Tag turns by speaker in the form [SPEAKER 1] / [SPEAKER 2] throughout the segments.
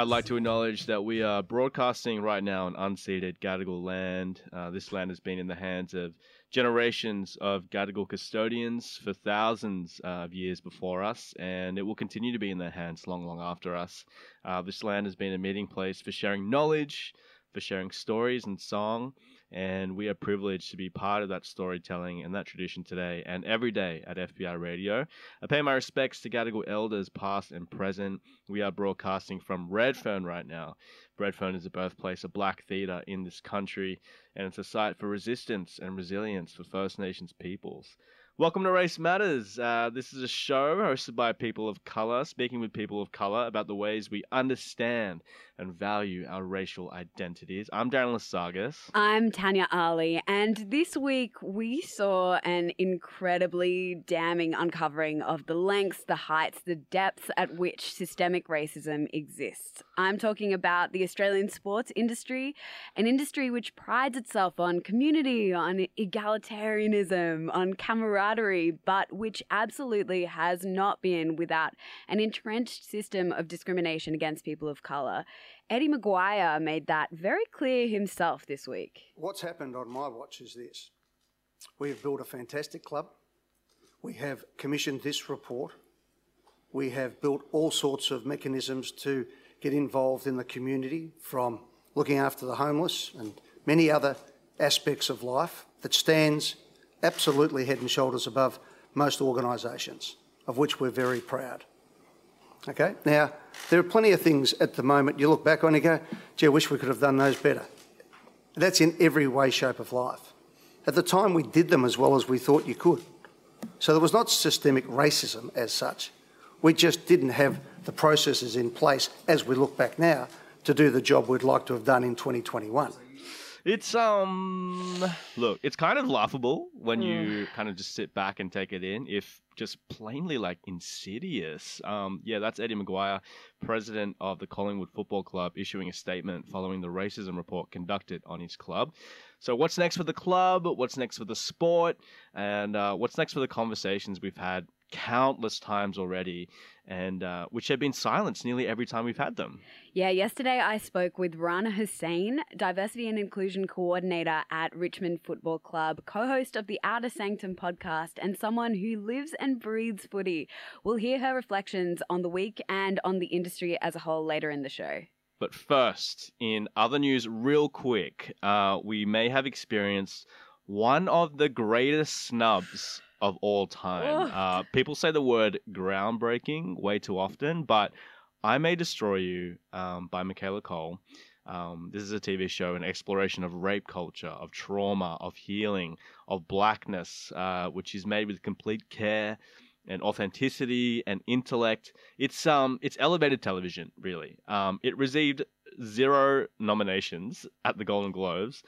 [SPEAKER 1] I'd like to acknowledge that we are broadcasting right now on unceded Gadigal land. Uh, this land has been in the hands of generations of Gadigal custodians for thousands uh, of years before us, and it will continue to be in their hands long, long after us. Uh, this land has been a meeting place for sharing knowledge, for sharing stories and song, and we are privileged to be part of that storytelling and that tradition today and every day at FBI Radio. I pay my respects to Gadigal elders past and present. We are broadcasting from Redfern right now. Redfern is the birthplace of black theatre in this country, and it's a site for resistance and resilience for First Nations peoples. Welcome to Race Matters. Uh, this is a show hosted by people of colour, speaking with people of colour about the ways we understand and value our racial identities. I'm Darren Lasagas.
[SPEAKER 2] I'm Tanya Ali, and this week we saw an incredibly damning uncovering of the lengths, the heights, the depths at which systemic racism exists. I'm talking about the Australian sports industry, an industry which prides itself on community, on egalitarianism, on camaraderie, but which absolutely has not been without an entrenched system of discrimination against people of colour. Eddie McGuire made that very clear himself this week.
[SPEAKER 3] What's happened on my watch is this. We have built a fantastic club. We have commissioned this report. We have built all sorts of mechanisms to get involved in the community from looking after the homeless and many other aspects of life that stands absolutely head and shoulders above most organisations, of which we're very proud. Okay, now there are plenty of things at the moment you look back on and go, gee, I wish we could have done those better. That's in every way, shape of life. At the time, we did them as well as we thought you could. So there was not systemic racism as such. We just didn't have the processes in place as we look back now to do the job we'd like to have done in 2021.
[SPEAKER 1] It's um look, it's kind of laughable when you kind of just sit back and take it in. If just plainly like insidious. Um, yeah, that's Eddie McGuire, president of the Collingwood Football Club, issuing a statement following the racism report conducted on his club. So, what's next for the club? What's next for the sport? And uh, what's next for the conversations we've had countless times already, and uh, which have been silenced nearly every time we've had them.
[SPEAKER 2] Yeah, yesterday I spoke with Rana Hussein, Diversity and Inclusion Coordinator at Richmond Football Club, co host of the Outer Sanctum podcast, and someone who lives and breathes footy. We'll hear her reflections on the week and on the industry as a whole later in the show.
[SPEAKER 1] But first, in other news, real quick, uh, we may have experienced one of the greatest snubs of all time. Uh, people say the word groundbreaking way too often, but I May Destroy You um, by Michaela Coel. Um, this is a TV show, an exploration of rape culture, of trauma, of healing, of blackness, uh, which is made with complete care and authenticity and intellect. It's um it's elevated television, really. Um, it received zero nominations at the Golden Globes.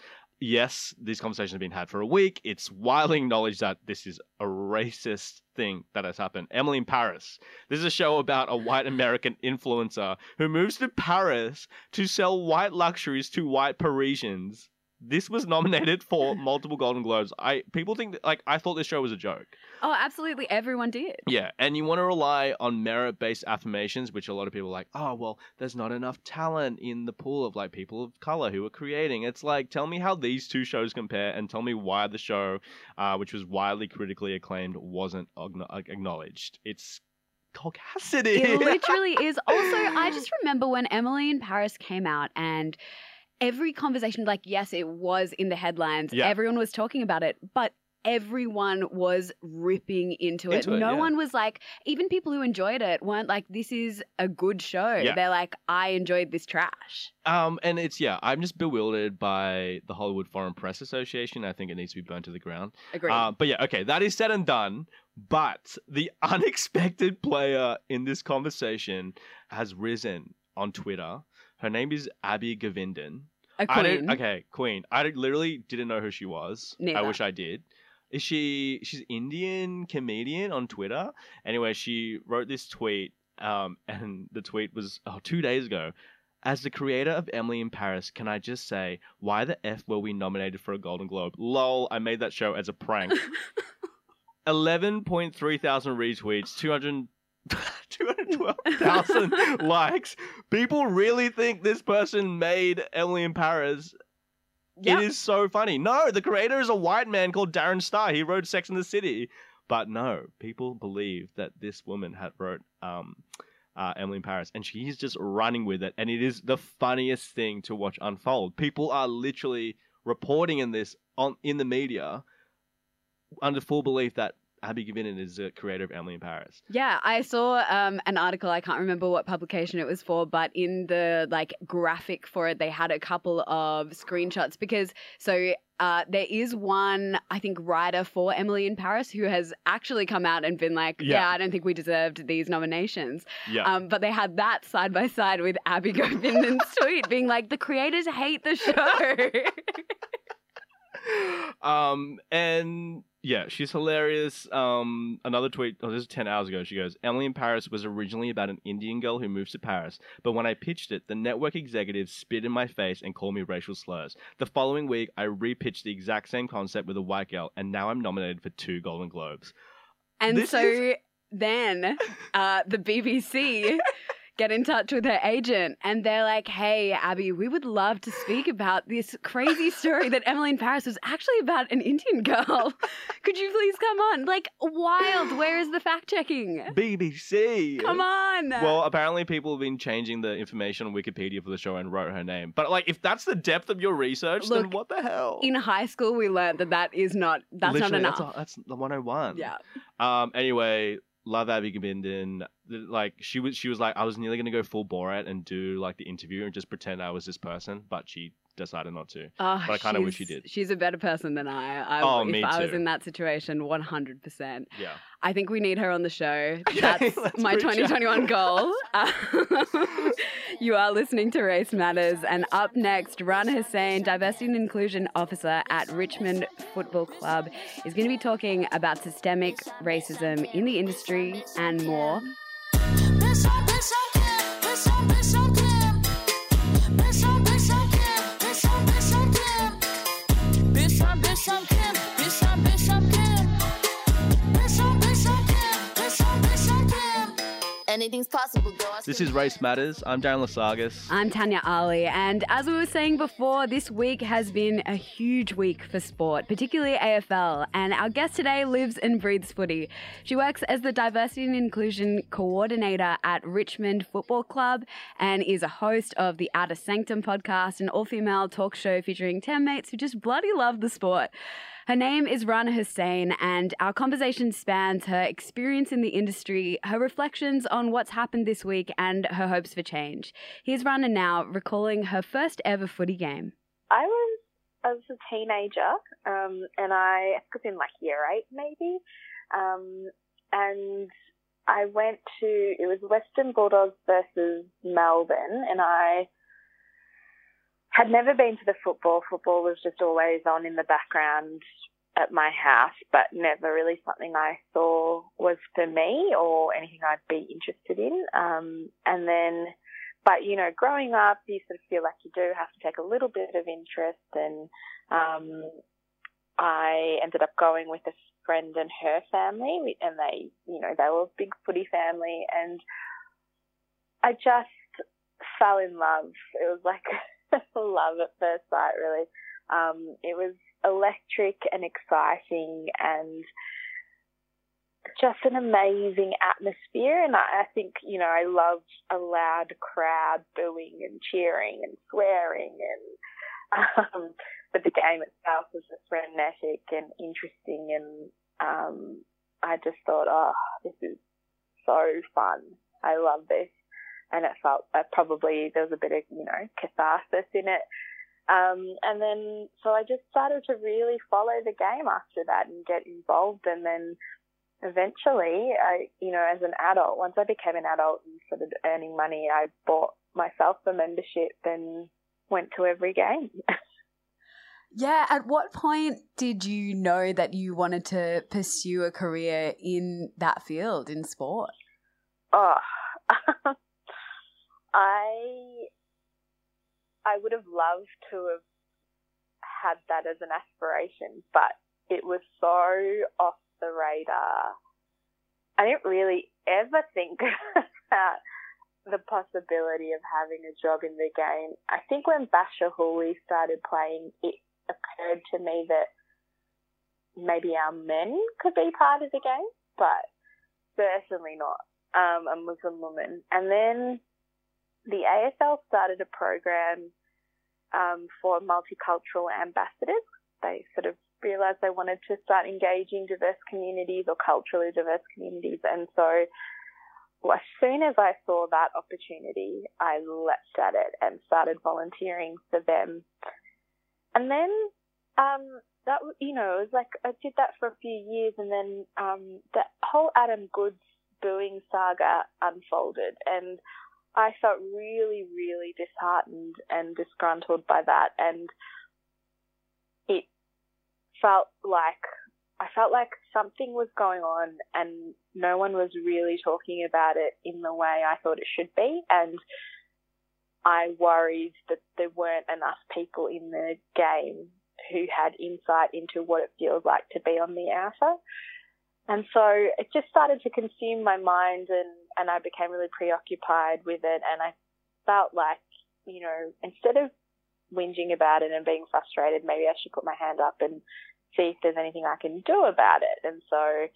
[SPEAKER 1] Yes, these conversations have been had for a week. It's widely acknowledged that this is a racist thing that has happened. Emily in Paris. This is a show about a white American influencer who moves to Paris to sell white luxuries to white Parisians. This was nominated for multiple Golden Globes. I people think that, like I thought this show was a joke.
[SPEAKER 2] Oh, absolutely. Everyone did.
[SPEAKER 1] Yeah, and you want to rely on merit-based affirmations, which a lot of people are like, oh well, there's not enough talent in the pool of like people of color who are creating. It's like, tell me how these two shows compare, and tell me why the show, uh, which was widely critically acclaimed, wasn't acknowledged. It's caucasity.
[SPEAKER 2] It literally is. Also, I just remember when Emily in Paris came out and every conversation, like, yes, it was in the headlines.
[SPEAKER 1] Yeah.
[SPEAKER 2] Everyone was talking about it, but everyone was ripping into it.
[SPEAKER 1] Into it,
[SPEAKER 2] no
[SPEAKER 1] yeah.
[SPEAKER 2] one was like, even people who enjoyed it weren't like, this is a good show.
[SPEAKER 1] Yeah.
[SPEAKER 2] They're like, I enjoyed this trash.
[SPEAKER 1] Um, and it's yeah, I'm just bewildered by the Hollywood Foreign Press Association. I think it needs to be burned to the ground.
[SPEAKER 2] Agreed.
[SPEAKER 1] Uh, but yeah, okay, that is said and done. But the unexpected player in this conversation has risen on Twitter. Her name is Abby Govindan.
[SPEAKER 2] A
[SPEAKER 1] I
[SPEAKER 2] queen.
[SPEAKER 1] didn't, okay, Queen. I literally didn't know who she was. I wish I did. Is she? She's Indian comedian on Twitter. Anyway, she wrote this tweet, um, and the tweet was oh, two days ago. As the creator of Emily in Paris, can I just say, why the f were we nominated for a Golden Globe? Lol, I made that show as a prank. Eleven point three thousand retweets, 200 212,000 likes. People really think this person made Emily in Paris.
[SPEAKER 2] Yep.
[SPEAKER 1] It is so funny. No, the creator is a white man called Darren Star. He wrote Sex in the City. But no, people believe that this woman had wrote um, uh, Emily in Paris, and she's just running with it. And it is the funniest thing to watch unfold. People are literally reporting in this on in the media under full belief that Abby Govindan is the creator of Emily in Paris.
[SPEAKER 2] Yeah, I saw um, an article. I can't remember what publication it was for, but in the like graphic for it, they had a couple of screenshots because so uh, there is one I think writer for Emily in Paris who has actually come out and been like,
[SPEAKER 1] Yeah.
[SPEAKER 2] yeah, I don't think we deserved these nominations.
[SPEAKER 1] Yeah.
[SPEAKER 2] Um, but they had that side by side with Abby Govindan's tweet being like, the creators hate the show.
[SPEAKER 1] um, and yeah, she's hilarious. Um, another tweet. Oh, this is ten hours ago. She goes, "Emily in Paris was originally about an Indian girl who moves to Paris, but when I pitched it, the network executives spit in my face and called me racial slurs. The following week, I repitched the exact same concept with a white girl, and now I'm nominated for two Golden Globes.
[SPEAKER 2] And
[SPEAKER 1] This
[SPEAKER 2] so
[SPEAKER 1] is-
[SPEAKER 2] then uh, the BBC get in touch with her agent and they're like, hey, Abby, we would love to speak about this crazy story that Emily in Paris was actually about an Indian girl. Could you please come on? Like, wild. Where is the fact checking?
[SPEAKER 1] BBC.
[SPEAKER 2] Come on.
[SPEAKER 1] Well, apparently people have been changing the information on Wikipedia for the show and wrote her name. But like, if that's the depth of your research, then
[SPEAKER 2] Look,
[SPEAKER 1] what the hell?
[SPEAKER 2] in high school, we learned that that is not, that's not enough.
[SPEAKER 1] That's, a- that's the 101.
[SPEAKER 2] yeah.
[SPEAKER 1] Um. Anyway, love Abby Govindan. Like she was, she was like, I was nearly gonna go full Borat and do like the interview and just pretend I was this person, but she decided not to.
[SPEAKER 2] Oh,
[SPEAKER 1] But I kinda wish
[SPEAKER 2] she's-
[SPEAKER 1] she did.
[SPEAKER 2] She's a better person than I. I
[SPEAKER 1] Oh,
[SPEAKER 2] if
[SPEAKER 1] me
[SPEAKER 2] I was in that situation, 100%.
[SPEAKER 1] Yeah.
[SPEAKER 2] I think we need her on the show. That's my
[SPEAKER 1] reach out.
[SPEAKER 2] 2021 goal. Um, you are listening to Race Matters, and up next, Rana Hussein, Diversity and Inclusion Officer at Richmond Football Club, is going to be talking about systemic racism in the industry and more.
[SPEAKER 4] Anything's possible, girl. I
[SPEAKER 1] This is Race Matters. I'm Darren Lasagas.
[SPEAKER 2] I'm Tanya Ali, and as we were saying before, this week has been a huge week for sport, particularly AFL. And our guest today lives and breathes footy. She works as the Diversity and Inclusion Coordinator at Richmond Football Club and is a host of the Outer Sanctum podcast, an all female talk show featuring 10 mates who just bloody love the sport. Her name is Rana Hussein, and our conversation spans her experience in the industry, her reflections on what's happened this week, and her hopes for change. Here's Rana now recalling her first ever footy game.
[SPEAKER 5] I was I was a teenager, um, and I, I was in like year eight maybe, um, and I went to it was Western Bulldogs versus Melbourne, and I had never been to the football. Football was just always on in the background at my house, but never really something I saw was for me or anything I'd be interested in. Um, and then but you know, growing up, you sort of feel like you do have to take a little bit of interest, and um, I ended up going with a friend and her family, and they, you know, they were a big footy family, and I just fell in love. It was like love at first sight, really. Um, it was electric and exciting, and just an amazing atmosphere. And I, I think, you know, I loved a loud crowd booing and cheering and swearing and, um, but the game itself was just frenetic and interesting, and um, I just thought, oh, this is so fun. I love this, and it felt uh, probably there was a bit of you know catharsis in it. Um, and then, so I just started to really follow the game after that and get involved. And then eventually, I, you know, as an adult, once I became an adult and started earning money, I bought myself a membership and went to every game.
[SPEAKER 2] Yeah, at what point did you know that you wanted to pursue a career in that field in sport?
[SPEAKER 5] oh, I, I would have loved to have had that as an aspiration, but it was so off the radar. I didn't really ever think about the possibility of having a job in the game. I think when Bachar Houli started playing, it occurred to me that maybe our men could be part of the game, but certainly not um, a Muslim woman. And then the AFL started a program um, for multicultural ambassadors. They sort of realised they wanted to start engaging diverse communities or culturally diverse communities. And so well, as soon as I saw that opportunity, I leapt at it and started volunteering for them. And then, um, that, you know, it was like I did that for a few years and then, um, that whole Adam Goodes booing saga unfolded and I felt really, really disheartened and disgruntled by that and it felt like I felt like something was going on and no one was really talking about it in the way I thought it should be. And I worried that there weren't enough people in the game who had insight into what it feels like to be on the outer. And so it just started to consume my mind and, and I became really preoccupied with it. And I felt like, you know, instead of whinging about it and being frustrated, maybe I should put my hand up and see if there's anything I can do about it. And so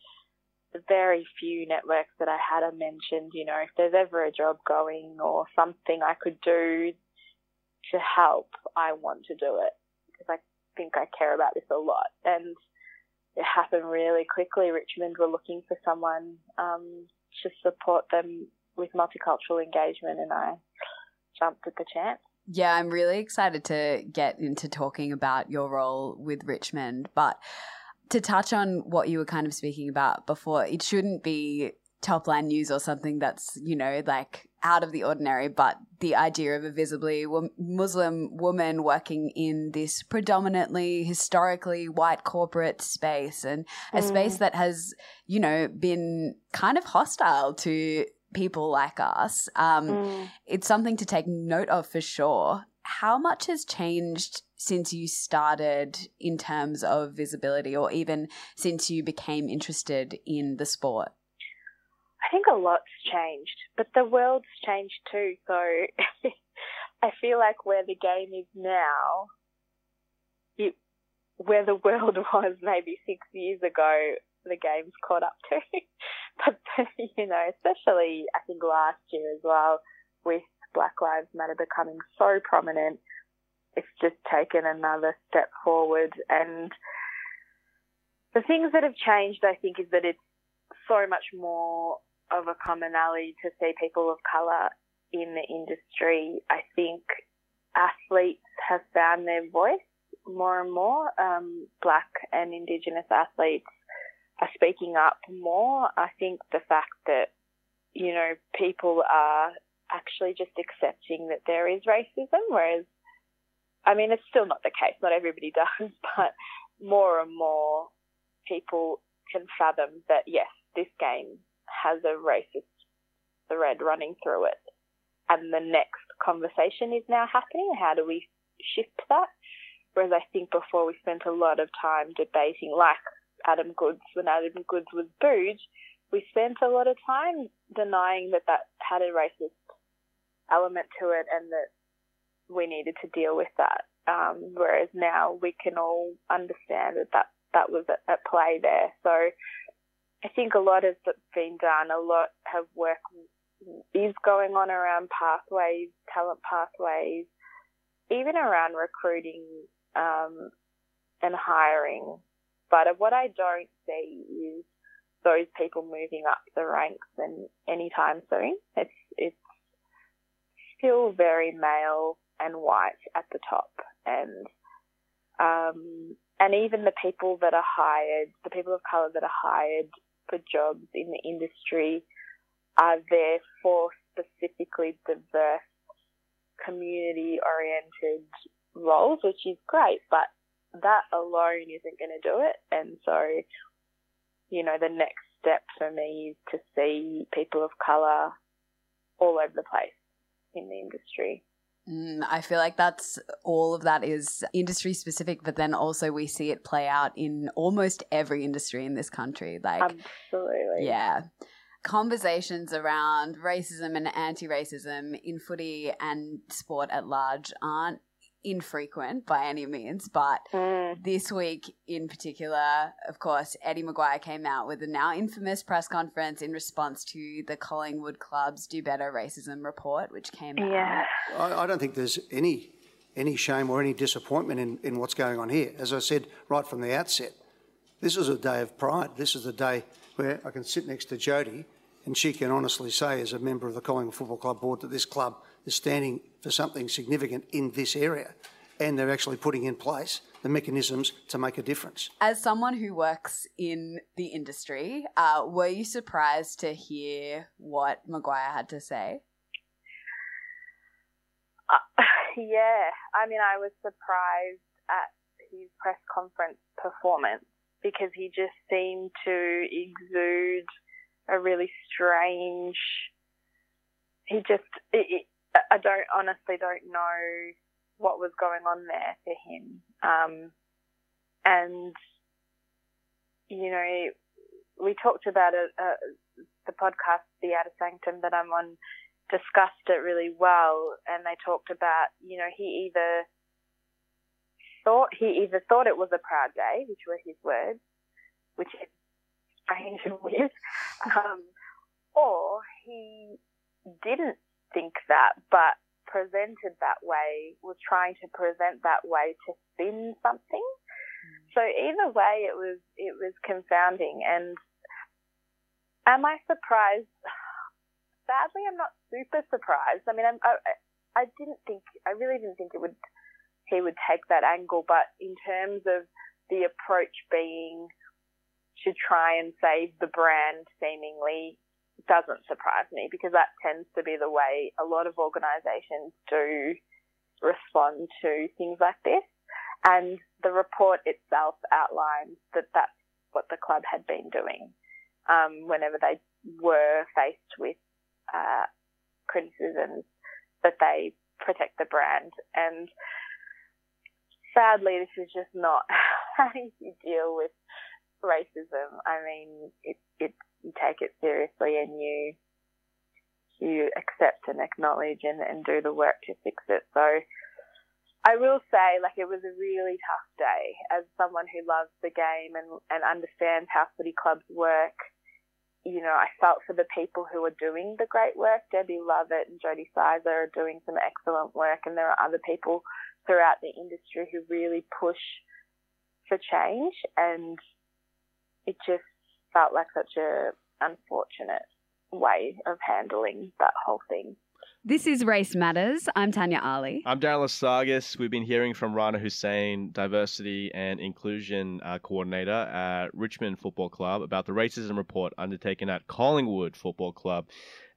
[SPEAKER 5] the very few networks that I had, I mentioned, you know, if there's ever a job going or something I could do to help, I want to do it because I think I care about this a lot. And it happened really quickly. Richmond were looking for someone um, to support them with multicultural engagement, and I jumped at the chance.
[SPEAKER 2] Yeah, I'm really excited to get into talking about your role with Richmond. But to touch on what you were kind of speaking about before, it shouldn't be top line news or something that's, you know, like out of the ordinary, but the idea of a visibly Muslim woman working in this predominantly historically white corporate space and a
[SPEAKER 5] Mm.
[SPEAKER 2] space that has, you know, been kind of hostile to people like us. Um,
[SPEAKER 5] Mm.
[SPEAKER 2] it's something to take note of for sure. How much has changed since you started in terms of visibility or even since you became interested in the sport?
[SPEAKER 5] I think a lot's changed, but the world's changed too. So I feel like where the game is now, it, where the world was maybe six years ago, the game's caught up to. but, you know, especially I think last year as well, with Black Lives Matter becoming so prominent, it's just taken another step forward. And the things that have changed, I think, is that it's so much more of a commonality to see people of colour in the industry. I think athletes have found their voice more and more. Um, black and Indigenous athletes are speaking up more. I think the fact that, you know, people are actually just accepting that there is racism, whereas, I mean, it's still not the case. Not everybody does, but more and more people can fathom that, yes, this game has a racist thread running through it. And the next conversation is now happening. How do we shift that? Whereas I think before we spent a lot of time debating, like Adam Goodes, when Adam Goodes was booed, we spent a lot of time denying that that had a racist element to it and that we needed to deal with that. Um, whereas now we can all understand that that, that was at, at play there. So I think a lot has been done. A lot of work is going on around pathways, talent pathways, even around recruiting um, and hiring. But what I don't see is those people moving up the ranks and anytime soon. It's it's still very male and white at the top, and um, and even the people that are hired, the people of color that are hired for jobs in the industry, are there for specifically diverse, community oriented roles, which is great, but that alone isn't going to do it. And so, you know, the next step for me is to see people of colour all over the place in the industry.
[SPEAKER 2] Mm, I feel like that's all of that is industry specific, but then also we see it play out in almost every industry in this country. Like,
[SPEAKER 5] Absolutely.
[SPEAKER 2] yeah. Conversations around racism and anti racism in footy and sport at large aren't infrequent by any means, but
[SPEAKER 5] Mm,
[SPEAKER 2] this week in particular, of course, Eddie McGuire came out with a now infamous press conference in response to the Collingwood Club's Do Better Racism report, which came
[SPEAKER 5] yeah.
[SPEAKER 2] out.
[SPEAKER 3] I, I don't think there's any any shame or any disappointment in, in what's going on here. As I said right from the outset, this is a day of pride. This is a day where I can sit next to Jodie and she can honestly say, as a member of the Collingwood Football Club board, that this club is standing for something significant in this area, and they're actually putting in place the mechanisms to make a difference.
[SPEAKER 2] As someone who works in the industry, uh, were you surprised to hear what McGuire had to say?
[SPEAKER 5] Uh, yeah, I mean, I was surprised at his press conference performance because he just seemed to exude a really strange. He just, it, it, I don't honestly don't know what was going on there for him, um, and you know, we talked about it. Uh, the podcast, The Outer Sanctum, that I'm on, discussed it really well, and they talked about, you know, he either thought he either thought it was a proud day, which were his words, which is strange and weird, um, or he didn't think that, but presented that way, was trying to present that way to spin something. Mm. So either way, it was it was confounding. And am I surprised? Sadly, I'm not super surprised. I mean, I'm, I I didn't think I really didn't think it would he would take that angle. But in terms of the approach being to try and save the brand, seemingly doesn't surprise me because that tends to be the way a lot of organisations do respond to things like this. And the report itself outlines that that's what the club had been doing um, whenever they were faced with uh, criticisms that they protect the brand. And sadly, this is just not how you deal with racism. I mean, it, it, you take it seriously and you you accept and acknowledge and, and do the work to fix it. So I will say, like, it was a really tough day as someone who loves the game and, and understands how footy clubs work. You know, I felt for the people who are doing the great work. Debbie Lovett and Jodie Sizer are doing some excellent work, and there are other people throughout the industry who really push for change. And it just felt like such a unfortunate way of handling that whole thing.
[SPEAKER 2] This is Race Matters. I'm Tanya Ali.
[SPEAKER 1] I'm Darren Sargis. We've been hearing from Rana Hussein, Diversity and Inclusion uh, Coordinator at Richmond Football Club, about the racism report undertaken at Collingwood Football Club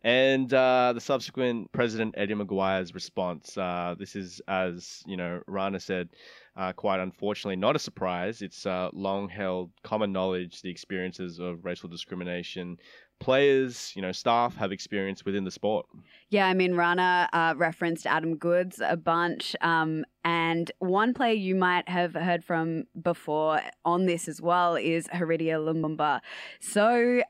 [SPEAKER 1] and uh, the subsequent President Eddie McGuire's response. Uh, this is, as you know, Rana said, uh, quite unfortunately, not a surprise. It's uh, long held common knowledge the experiences of racial discrimination players, you know, staff have experienced within the sport.
[SPEAKER 2] Yeah, I mean, Rana uh, referenced Adam Goodes a bunch. Um, and one player you might have heard from before on this as well is Heritier Lumumba. So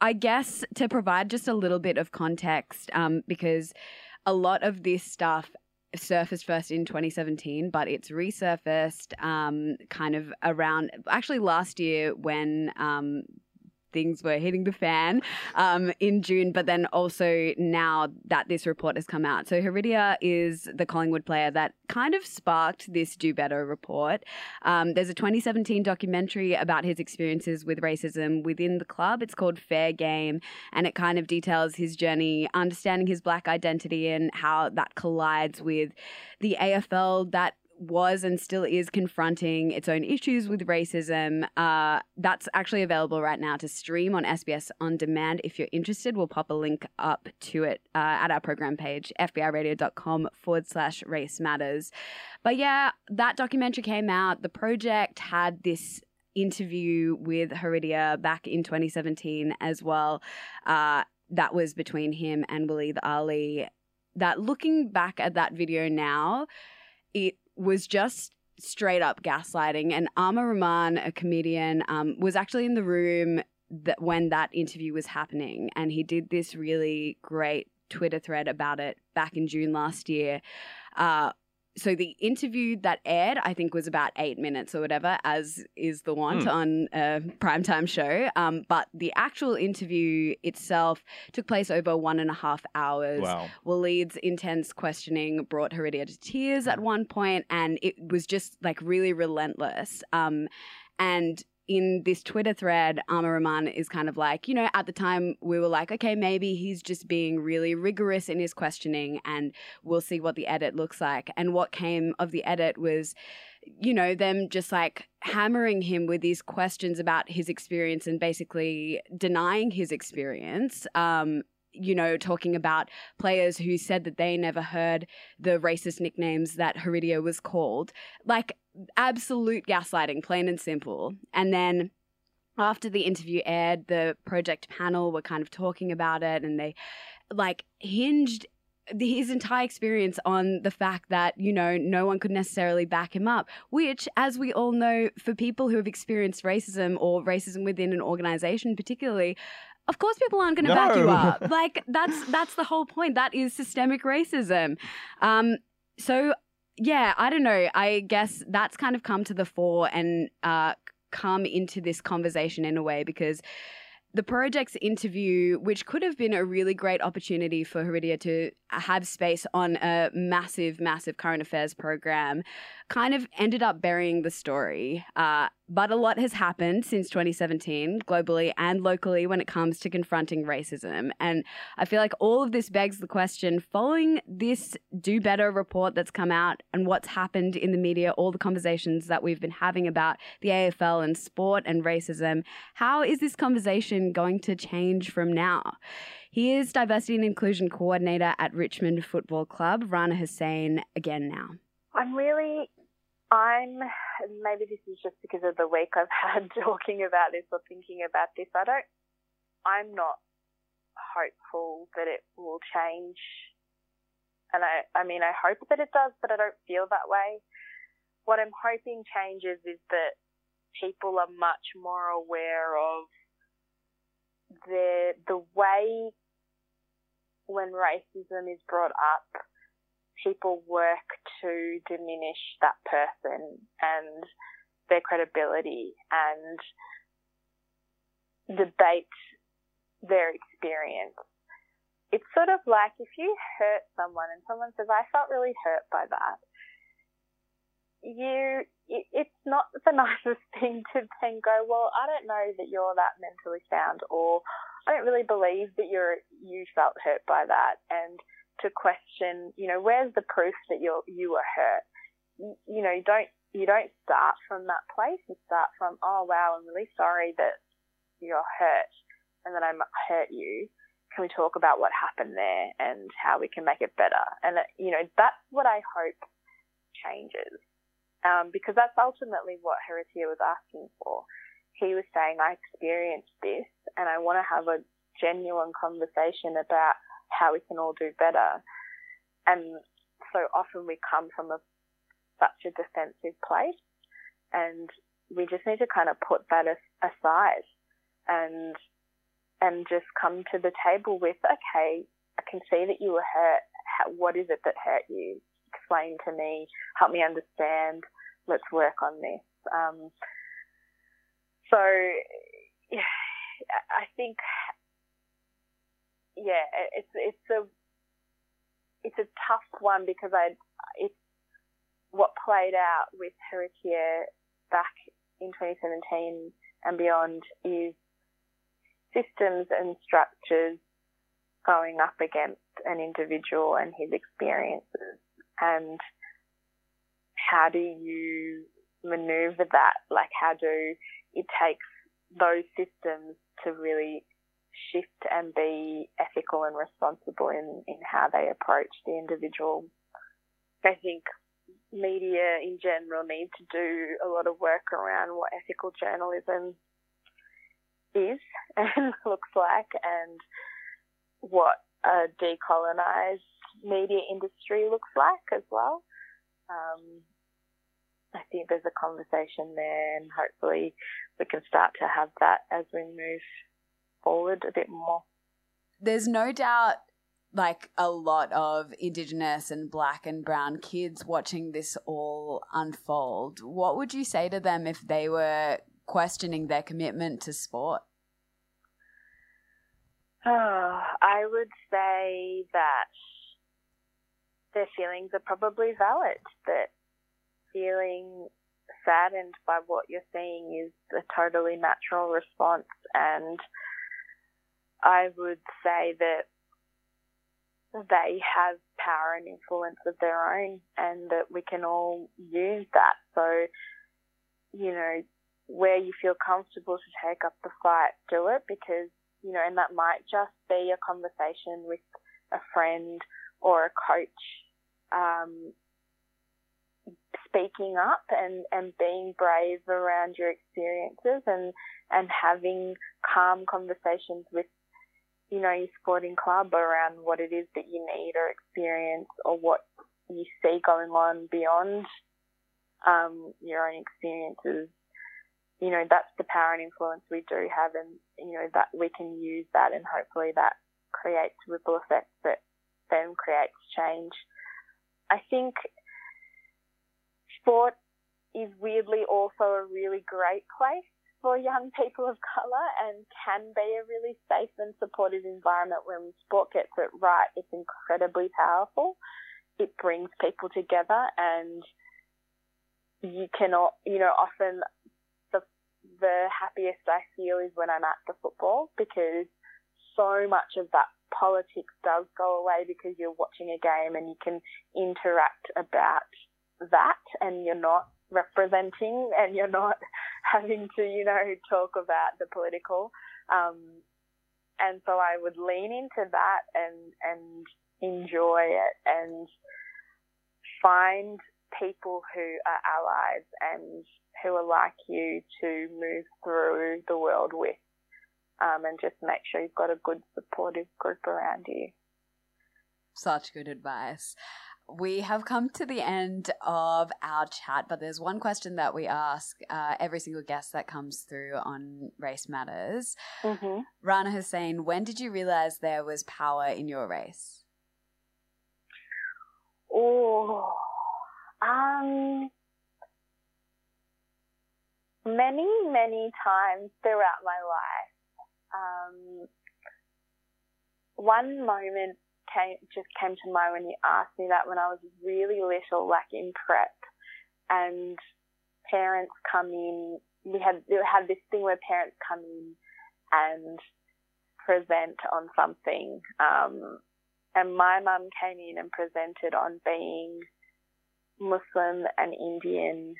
[SPEAKER 2] I guess to provide just a little bit of context, um, because a lot of this stuff surfaced first in 2017, but it's resurfaced um, kind of around actually last year when um, things were hitting the fan um, in June, but then also now that this report has come out. So Heritier is the Collingwood player that kind of sparked this Do Better report. Um, there's a 2017 documentary about his experiences with racism within the club. It's called Fair Game, and it kind of details his journey, understanding his black identity and how that collides with the AFL that was and still is confronting its own issues with racism. Uh, that's actually available right now to stream on SBS On Demand. If you're interested, we'll pop a link up to it uh, at our program page, fbiradio.com forward slash race matters. But yeah, that documentary came out. The project had this interview with Heritier back in 2017 as well. Uh, that was between him and Waleed Aly. That looking back at that video now, it was just straight up gaslighting. And Aamer Rahman, a comedian, um, was actually in the room that when that interview was happening, and he did this really great Twitter thread about it back in June last year. Uh, so the interview that aired, I think, was about eight minutes or whatever, as is the want
[SPEAKER 1] Hmm.
[SPEAKER 2] on a primetime show. Um, but the actual interview itself took place over one and a half hours.
[SPEAKER 1] Wow.
[SPEAKER 2] Waleed's intense questioning brought Heritier to tears at one point, and it was just like really relentless. Um, and in this Twitter thread, Aamer Rahman is kind of like, you know, at the time we were like, okay, maybe he's just being really rigorous in his questioning, and we'll see what the edit looks like. And what came of the edit was you know, them just like hammering him with these questions about his experience and basically denying his experience. Um, you know, talking about players who said that they never heard the racist nicknames that Heritier was called. Like absolute gaslighting, plain and simple. And then after the interview aired, the project panel were kind of talking about it and they like hinged his entire experience on the fact that you know no one could necessarily back him up which as we all know for people who have experienced racism or racism within an organization particularly of course people aren't going to back you up. Like that's that's the whole point. That is systemic racism. Um so yeah i don't know. I guess that's kind of come to the fore and uh come into this conversation in a way because the project's interview, which could have been a really great opportunity for Heritier to have space on a massive, massive current affairs program, kind of ended up burying the story. Uh, but a lot has happened since 2017, globally and locally, when it comes to confronting racism. And I feel like all of this begs the question following this Do Better report that's come out and what's happened in the media, all the conversations that we've been having about the AFL and sport and racism, how is this conversation going to change from now? He is Diversity and Inclusion Coordinator at Richmond Football Club, Rana Hussein, again now.
[SPEAKER 5] I'm really, I'm, maybe this is just because of the week I've had talking about this or thinking about this. I don't, I'm not hopeful that it will change. And I, I mean, I hope that it does, but I don't feel that way. What I'm hoping changes is that people are much more aware of the, the way when racism is brought up, people work to diminish that person and their credibility and debate their experience. It's sort of like if you hurt someone and someone says, I felt really hurt by that, you, it, it's not the nicest thing to then go, well, I don't know that you're that mentally sound or I don't really believe that you're, you felt hurt by that. And to question, you know, where's the proof that you're, you were hurt? You, you know, you don't, you don't start from that place. You start from, oh wow, I'm really sorry that you're hurt and that I hurt you. Can we talk about what happened there and how we can make it better? And, uh, you know, that's what I hope changes. Um, because that's ultimately what Heritier was asking for. He was saying, I experienced this and I want to have a genuine conversation about how we can all do better. And so often we come from a, such a defensive place and we just need to kind of put that aside and and just come to the table with, okay, I can see that you were hurt. How, what is it that hurt you? Explain to me. Help me understand. Let's work on this. Um, so I think, yeah, it's it's a it's a tough one because I it's what played out with Heritier back in 2017 and beyond is systems and structures going up against an individual and his experiences. And how do you maneuver that? Like how do it takes those systems to really shift and be ethical and responsible in, in how they approach the individual. I think media in general need to do a lot of work around what ethical journalism is and looks like and what a decolonized media industry looks like as well. Um, I think there's a conversation there and hopefully we can start to have that as we move forward a bit more.
[SPEAKER 2] There's no doubt like a lot of indigenous and black and brown kids watching this all unfold. What would you say to them if they were questioning their commitment to sport?
[SPEAKER 5] Oh, I would say that their feelings are probably valid, that feeling saddened by what you're seeing is a totally natural response and I would say that they have power and influence of their own and that we can all use that. So, you know, where you feel comfortable to take up the fight, do it because, you know, and that might just be a conversation with a friend or a coach, um, speaking up and, and being brave around your experiences and, and having calm conversations with you know, your sporting club around what it is that you need or experience or what you see going on beyond um, your own experiences. You know, that's the power and influence we do have and, you know, that we can use that and hopefully that creates ripple effects that then creates change. I think sport is weirdly also a really great place for young people of colour and can be a really safe and supportive environment when sport gets it right. It's incredibly powerful. It brings people together and you cannot, you know, often the, the happiest I feel is when I'm at the football because so much of that politics does go away because you're watching a game and you can interact about that and you're not representing and you're not having to, you know, talk about the political. Um, and so I would lean into that and, and enjoy it and find people who are allies and who are like you to move through the world with. Um, and just make sure you've got a good supportive group around you.
[SPEAKER 2] Such good advice. We have come to the end of our chat, but there's one question that we ask uh, every single guest that comes through on Race Matters.
[SPEAKER 5] Mm-hmm.
[SPEAKER 2] Rana Hussein, when did you realize there was power in your race?
[SPEAKER 5] Oh, um, many, many times throughout my life. Um, one moment came just came to mind when you asked me that when I was really little, like in prep, and parents come in. We had we had this thing where parents come in and present on something. Um, and my mum came in and presented on being Muslim and Indian,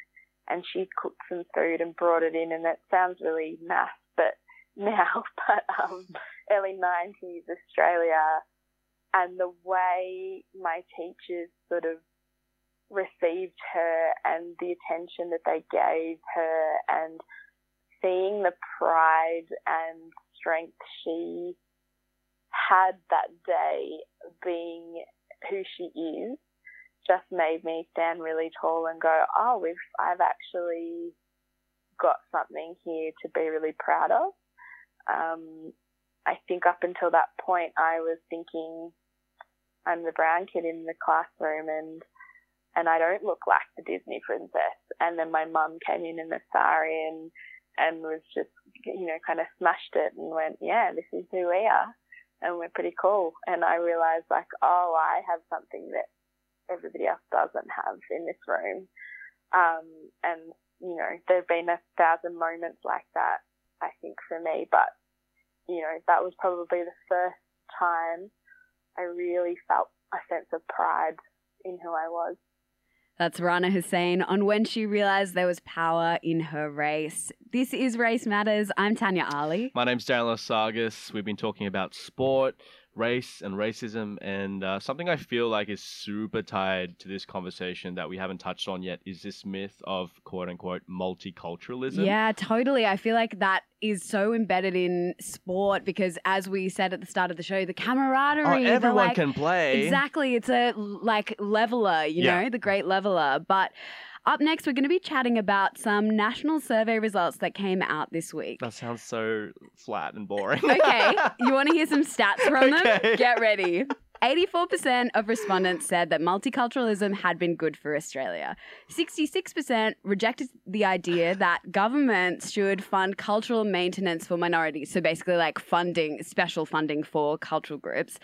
[SPEAKER 5] and she cooked some food and brought it in. And that sounds really naff, but now, but um, early 90s Australia and the way my teachers sort of received her and the attention that they gave her and seeing the pride and strength she had that day being who she is just made me stand really tall and go, oh, we've, I've actually got something here to be really proud of. Um, I think up until that point, I was thinking I'm the brown kid in the classroom and and I don't look like the Disney princess. And then my mum came in in the sari and and was just, you know, kind of smashed it and went, yeah, this is who we are. And we're pretty cool. And I realized like, oh, I have something that everybody else doesn't have in this room. Um, and, you know, there've been a thousand moments like that, I think, for me. But, you know, that was probably the first time I really felt a sense of pride in who I was.
[SPEAKER 2] That's Rana Hussein on when she realized there was power in her race. This is Race Matters. I'm Tanya Ali.
[SPEAKER 1] My name's Darren Sargis. We've been talking about sport, race, and racism, and uh, something I feel like is super tied to this conversation that we haven't touched on yet is this myth of quote unquote multiculturalism.
[SPEAKER 2] Yeah, totally. I feel like that is so embedded in sport because, as we said at the start of the show, the camaraderie.
[SPEAKER 1] Oh, everyone
[SPEAKER 2] like-
[SPEAKER 1] can play.
[SPEAKER 2] Exactly. It's a like leveler, you
[SPEAKER 1] Yeah.
[SPEAKER 2] know, the great leveler. But up next, we're going to be chatting about some national survey results that came out this week.
[SPEAKER 1] That sounds so flat and boring.
[SPEAKER 2] Okay, you want to hear some stats from
[SPEAKER 1] Okay.
[SPEAKER 2] them? Get ready. 84% of respondents said that multiculturalism had been good for Australia. 66% rejected the idea that governments should fund cultural maintenance for minorities. So basically, like funding, special funding for cultural groups.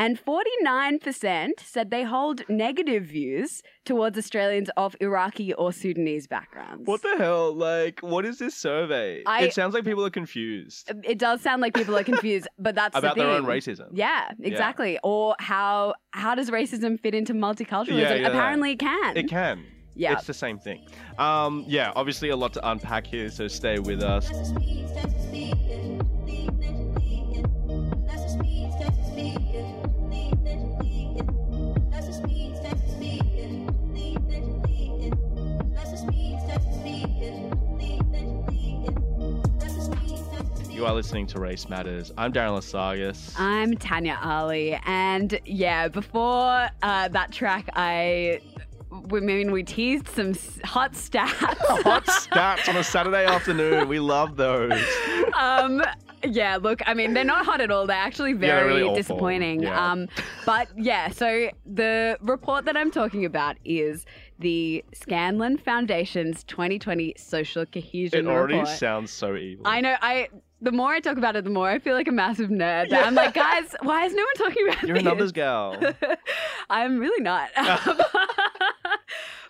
[SPEAKER 2] And 49% said they hold negative views towards Australians of Iraqi or Sudanese backgrounds.
[SPEAKER 1] what the hell? Like, what is this survey?
[SPEAKER 2] I-
[SPEAKER 1] it sounds like people are confused
[SPEAKER 2] It does sound like people are confused, but that's
[SPEAKER 1] about
[SPEAKER 2] the
[SPEAKER 1] their own racism.
[SPEAKER 2] Yeah, exactly. Or how how does racism fit into multiculturalism?
[SPEAKER 1] Yeah, yeah,
[SPEAKER 2] Apparently, it can.
[SPEAKER 1] It can.
[SPEAKER 2] Yeah.
[SPEAKER 1] It's the same thing. Um, yeah, obviously a lot to unpack here, so stay with us. You are listening to Race Matters. I'm Darren Lasargas.
[SPEAKER 2] I'm Tanya Ali, and yeah, before uh, that track, I. We mean we teased some hot stats.
[SPEAKER 1] Hot stats on a Saturday afternoon. We love those.
[SPEAKER 2] um, yeah, look, I mean, they're not hot at all. They're actually
[SPEAKER 1] Yeah,
[SPEAKER 2] very
[SPEAKER 1] really
[SPEAKER 2] disappointing.
[SPEAKER 1] Yeah.
[SPEAKER 2] Um, but yeah, so the report that I'm talking about is the Scanlon Foundation's 2020 Social Cohesion
[SPEAKER 1] It already
[SPEAKER 2] Report.
[SPEAKER 1] sounds so evil.
[SPEAKER 2] I know. I the more I talk about it, the more I feel like a massive nerd. I'm like, guys, why is no one talking about
[SPEAKER 1] You're a numbers gal.
[SPEAKER 2] I'm really not.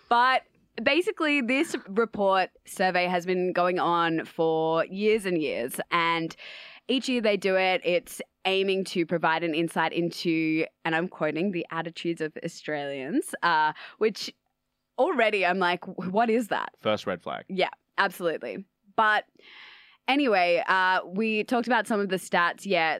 [SPEAKER 2] but basically, this report survey has been going on for years and years. And each year they do it, it's aiming to provide an insight into, and I'm quoting, the attitudes of Australians, uh, which already I'm like, what is that?
[SPEAKER 1] First red flag.
[SPEAKER 2] Yeah, absolutely. But anyway, uh, we talked about some of the stats. Yeah,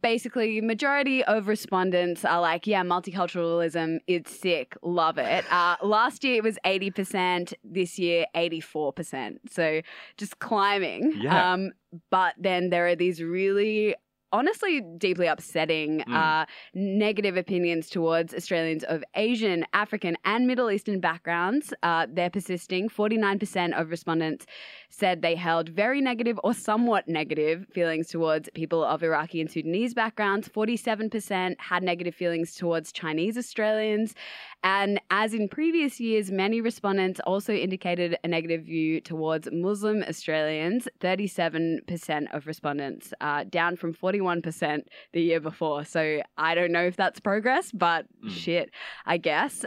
[SPEAKER 2] basically, majority of respondents are like, yeah, multiculturalism is sick, love it. Uh, last year it was eighty percent. This year, eighty-four percent. So just climbing.
[SPEAKER 1] Yeah.
[SPEAKER 2] Um, but then there are these really. Honestly, deeply upsetting
[SPEAKER 1] Mm.
[SPEAKER 2] uh, negative opinions towards Australians of Asian, African, and Middle Eastern backgrounds. Uh, they're persisting. 49% of respondents said they held very negative or somewhat negative feelings towards people of Iraqi and Sudanese backgrounds. 47% had negative feelings towards Chinese Australians. And as in previous years, many respondents also indicated a negative view towards Muslim Australians. 37% of respondents, uh, down from 41% the year before. So I don't know if that's progress, but
[SPEAKER 1] Mm.
[SPEAKER 2] shit, I guess.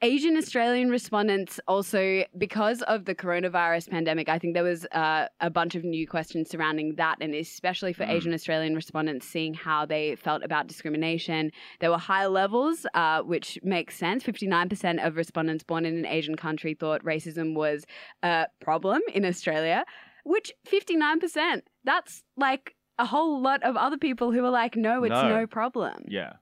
[SPEAKER 2] Asian Australian respondents also, because of the coronavirus pandemic, I think there was uh, a bunch of new questions surrounding that, and especially for
[SPEAKER 1] Mm.
[SPEAKER 2] Asian Australian respondents, seeing how they felt about discrimination. There were high levels, uh, which makes sense. 59% of respondents born in an Asian country thought racism was a problem in Australia, which 59%, that's like a whole lot of other people who are like, no, it's
[SPEAKER 1] No.
[SPEAKER 2] no problem
[SPEAKER 1] Yeah.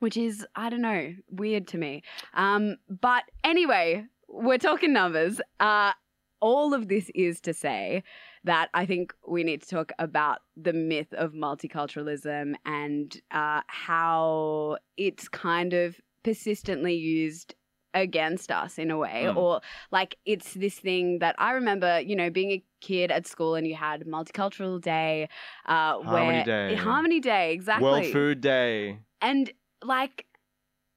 [SPEAKER 2] which is I don't know, weird to me. Um, but anyway, we're talking numbers. Uh, all of this is to say that I think we need to talk about the myth of multiculturalism and uh, how it's kind of persistently used against us in a way
[SPEAKER 1] Mm.
[SPEAKER 2] or like it's this thing that i remember you know being a kid at school and you had multicultural day uh
[SPEAKER 1] Harmony
[SPEAKER 2] where
[SPEAKER 1] Day.
[SPEAKER 2] harmony day exactly
[SPEAKER 1] World Food Day.
[SPEAKER 2] and like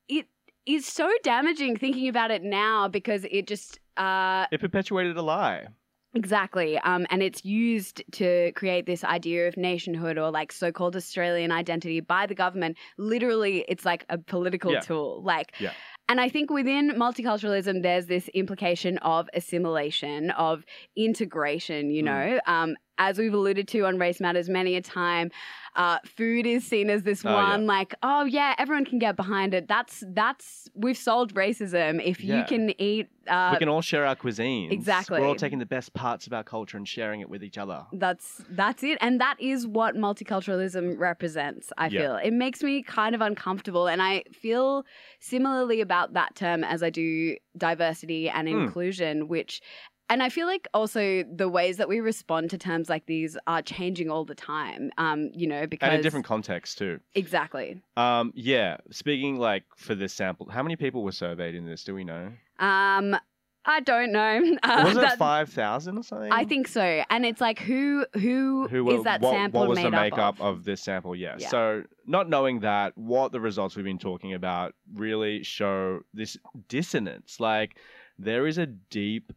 [SPEAKER 2] it is so damaging thinking about it now because it just uh
[SPEAKER 1] It perpetuated a lie.
[SPEAKER 2] Exactly. Um, and it's used to create this idea of nationhood or like so called Australian identity by the government. Literally, it's like a political
[SPEAKER 1] Yeah.
[SPEAKER 2] tool. Like,
[SPEAKER 1] Yeah.
[SPEAKER 2] And I think within multiculturalism, there's this implication of assimilation, of integration, you
[SPEAKER 1] Mm.
[SPEAKER 2] know. Um, as we've alluded to on Race Matters many a time, uh, food is seen as this
[SPEAKER 1] Oh, yeah.
[SPEAKER 2] one, like, oh yeah, everyone can get behind it. That's that's we've solved racism. If you can eat, uh,
[SPEAKER 1] we can all share our cuisines.
[SPEAKER 2] exactly.
[SPEAKER 1] We're all taking the best parts of our culture and sharing it with each other.
[SPEAKER 2] That's that's it, and that is what multiculturalism represents. I
[SPEAKER 1] Yeah.
[SPEAKER 2] feel it makes me kind of uncomfortable, and I feel similarly about that term as I do diversity and
[SPEAKER 1] Hmm.
[SPEAKER 2] inclusion, which. And I feel like also the ways that we respond to terms like these are changing all the time. Um, you know, because
[SPEAKER 1] And in different contexts too.
[SPEAKER 2] exactly.
[SPEAKER 1] Um, yeah. Speaking like for this sample, how many people were surveyed in this? Do we know?
[SPEAKER 2] Um, I don't know. Uh,
[SPEAKER 1] Was it five thousand or something?
[SPEAKER 2] I think so. And it's like who who,
[SPEAKER 1] Who
[SPEAKER 2] is that
[SPEAKER 1] what,
[SPEAKER 2] sample
[SPEAKER 1] what was
[SPEAKER 2] made
[SPEAKER 1] the
[SPEAKER 2] up
[SPEAKER 1] makeup
[SPEAKER 2] of?
[SPEAKER 1] of? this sample? Yeah.
[SPEAKER 2] Yeah.
[SPEAKER 1] So not knowing that, what the results we've been talking about really show this dissonance. Like there is a deep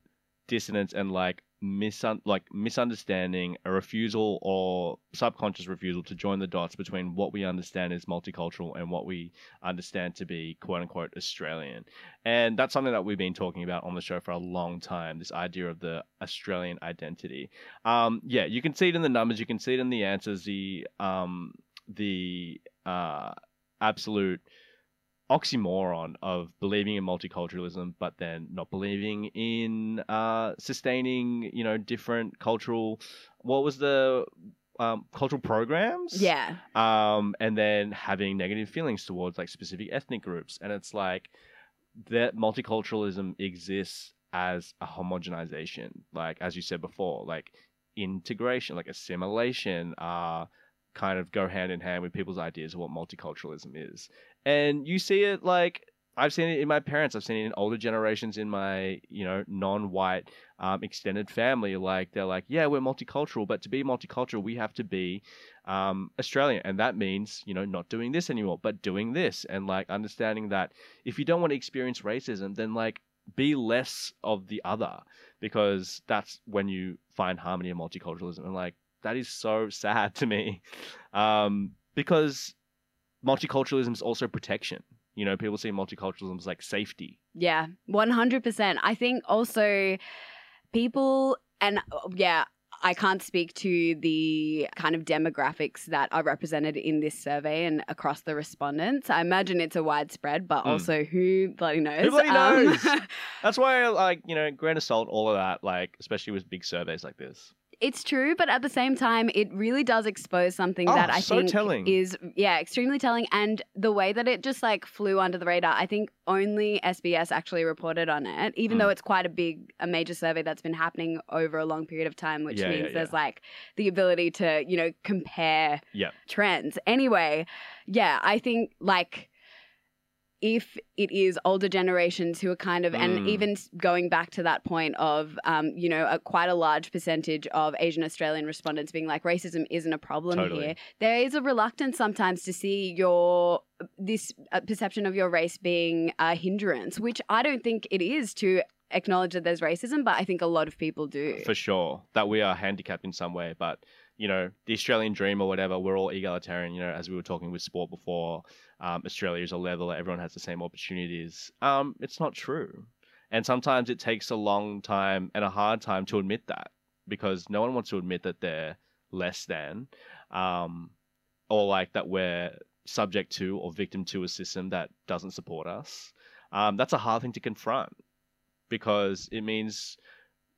[SPEAKER 1] dissonance and like misun- like misunderstanding, a refusal or subconscious refusal to join the dots between what we understand as multicultural and what we understand to be quote unquote Australian. And that's something that we've been talking about on the show for a long time. This idea of the Australian identity. Um, yeah, you can see it in the numbers. You can see it in the answers. The um, the uh, absolute oxymoron of believing in multiculturalism, but then not believing in uh, sustaining, you know, different cultural. What was the um, cultural programs?
[SPEAKER 2] Yeah.
[SPEAKER 1] um, and then having negative feelings towards like specific ethnic groups. And it's like that multiculturalism exists as a homogenization, like as you said before, like integration, like assimilation, uh, kind of go hand in hand with people's ideas of what multiculturalism is. And you see it like I've seen it in my parents, I've seen it in older generations in my, you know, non-white um, extended family. Like they're like, yeah, we're multicultural, but to be multicultural, we have to be um, Australian, and that means you know not doing this anymore, but doing this, and like understanding that if you don't want to experience racism, then like be less of the other, because that's when you find harmony in multiculturalism, and like that is so sad to me, um, because multiculturalism is also protection. You know, people see multiculturalism as like safety.
[SPEAKER 2] Yeah, 100%. I think also people, and uh, yeah, I can't speak to the kind of demographics that are represented in this survey and across the respondents. I imagine it's a widespread, but
[SPEAKER 1] Hmm.
[SPEAKER 2] also who bloody knows?
[SPEAKER 1] Who bloody
[SPEAKER 2] Um,
[SPEAKER 1] knows? That's why, like, you know, grain of salt, all of that, like, especially with big surveys like this.
[SPEAKER 2] It's true, but at the same time, it really does expose something
[SPEAKER 1] Oh,
[SPEAKER 2] that I
[SPEAKER 1] so
[SPEAKER 2] think
[SPEAKER 1] telling.
[SPEAKER 2] is yeah extremely telling. And the way that it just like flew under the radar, I think only SBS actually reported on it, even
[SPEAKER 1] Mm.
[SPEAKER 2] though it's quite a big, a major survey that's been happening over a long period of time, which
[SPEAKER 1] Yeah,
[SPEAKER 2] means
[SPEAKER 1] yeah,
[SPEAKER 2] there's
[SPEAKER 1] yeah.
[SPEAKER 2] like the ability to you know compare
[SPEAKER 1] Yep.
[SPEAKER 2] trends. Anyway, yeah, I think like if it is older generations who are kind of, and
[SPEAKER 1] Mm.
[SPEAKER 2] even going back to that point of, um, you know, a, quite a large percentage of Asian Australian respondents being like, racism isn't a problem
[SPEAKER 1] Totally.
[SPEAKER 2] here. There is a reluctance sometimes to see your this uh, perception of your race being a hindrance, which I don't think it is to acknowledge that there's racism, but I think a lot of people do.
[SPEAKER 1] For sure. That we are handicapped in some way. But, you know, the Australian dream or whatever, we're all egalitarian, you know, as we were talking with sport before. Um, Australia is a level, everyone has the same opportunities. Um, it's not true. And sometimes it takes a long time and a hard time to admit that because no one wants to admit that they're less than um, or like that we're subject to or victim to a system that doesn't support us. Um, that's a hard thing to confront because it means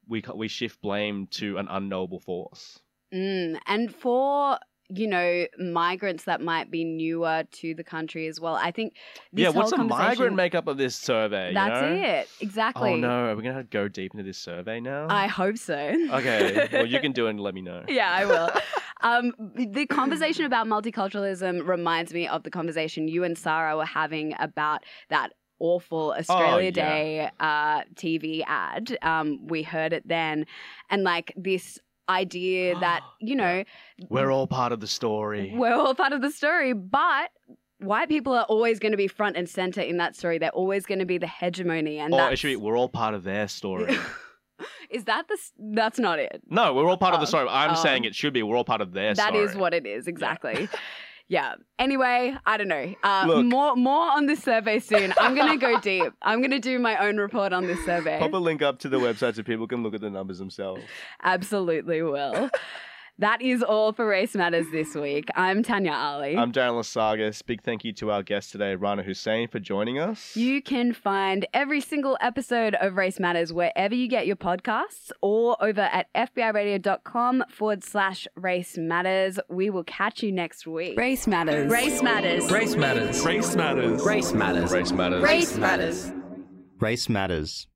[SPEAKER 1] we we shift blame to an unknowable force.
[SPEAKER 2] Mm, and for you know migrants that might be newer to the country as well, I think this
[SPEAKER 1] yeah, what's the migrant makeup of this survey? you
[SPEAKER 2] That's
[SPEAKER 1] know?
[SPEAKER 2] it, exactly.
[SPEAKER 1] Oh no, are we gonna have to go deep into this survey now?
[SPEAKER 2] I hope so.
[SPEAKER 1] okay, well you can do it and let me know.
[SPEAKER 2] yeah, I will. Um, the conversation about multiculturalism reminds me of the conversation you and Sarah were having about that awful Australia
[SPEAKER 1] Oh, yeah.
[SPEAKER 2] Day uh, TV ad. Um, we heard it then, and like this idea that you know
[SPEAKER 1] We're all part of the story.
[SPEAKER 2] we're all part of the story, but. White people are always going to be front and center in that story. They're always going to be the hegemony, and
[SPEAKER 1] or
[SPEAKER 2] that's
[SPEAKER 1] it should be we're all part of their story.
[SPEAKER 2] Is that the? s- That's not it.
[SPEAKER 1] No, we're all part of the
[SPEAKER 2] Oh,
[SPEAKER 1] story. I'm
[SPEAKER 2] oh.
[SPEAKER 1] saying it should be. We're all part of their
[SPEAKER 2] That
[SPEAKER 1] story.
[SPEAKER 2] is what it is exactly. Yeah. Anyway, I don't know. Uh,
[SPEAKER 1] Look.
[SPEAKER 2] more more on this survey soon. I'm gonna go deep. I'm gonna do my own report on this survey.
[SPEAKER 1] Pop a link up to the website so people can look at the numbers themselves.
[SPEAKER 2] Absolutely will. That is all for Race Matters this week. I'm Tanya Ali.
[SPEAKER 1] I'm Darren Lasagas. Big thank you to our guest today, Rana Hussain, for joining us.
[SPEAKER 2] You can find every single episode of Race Matters wherever you get your podcasts or over at fbiradio.com forward slash race matters. We will catch you next week. Race Matters. Race Matters.
[SPEAKER 6] Race matters.
[SPEAKER 7] Race matters.
[SPEAKER 6] Race matters.
[SPEAKER 1] Race matters.
[SPEAKER 2] Race Matters.
[SPEAKER 8] Race matters.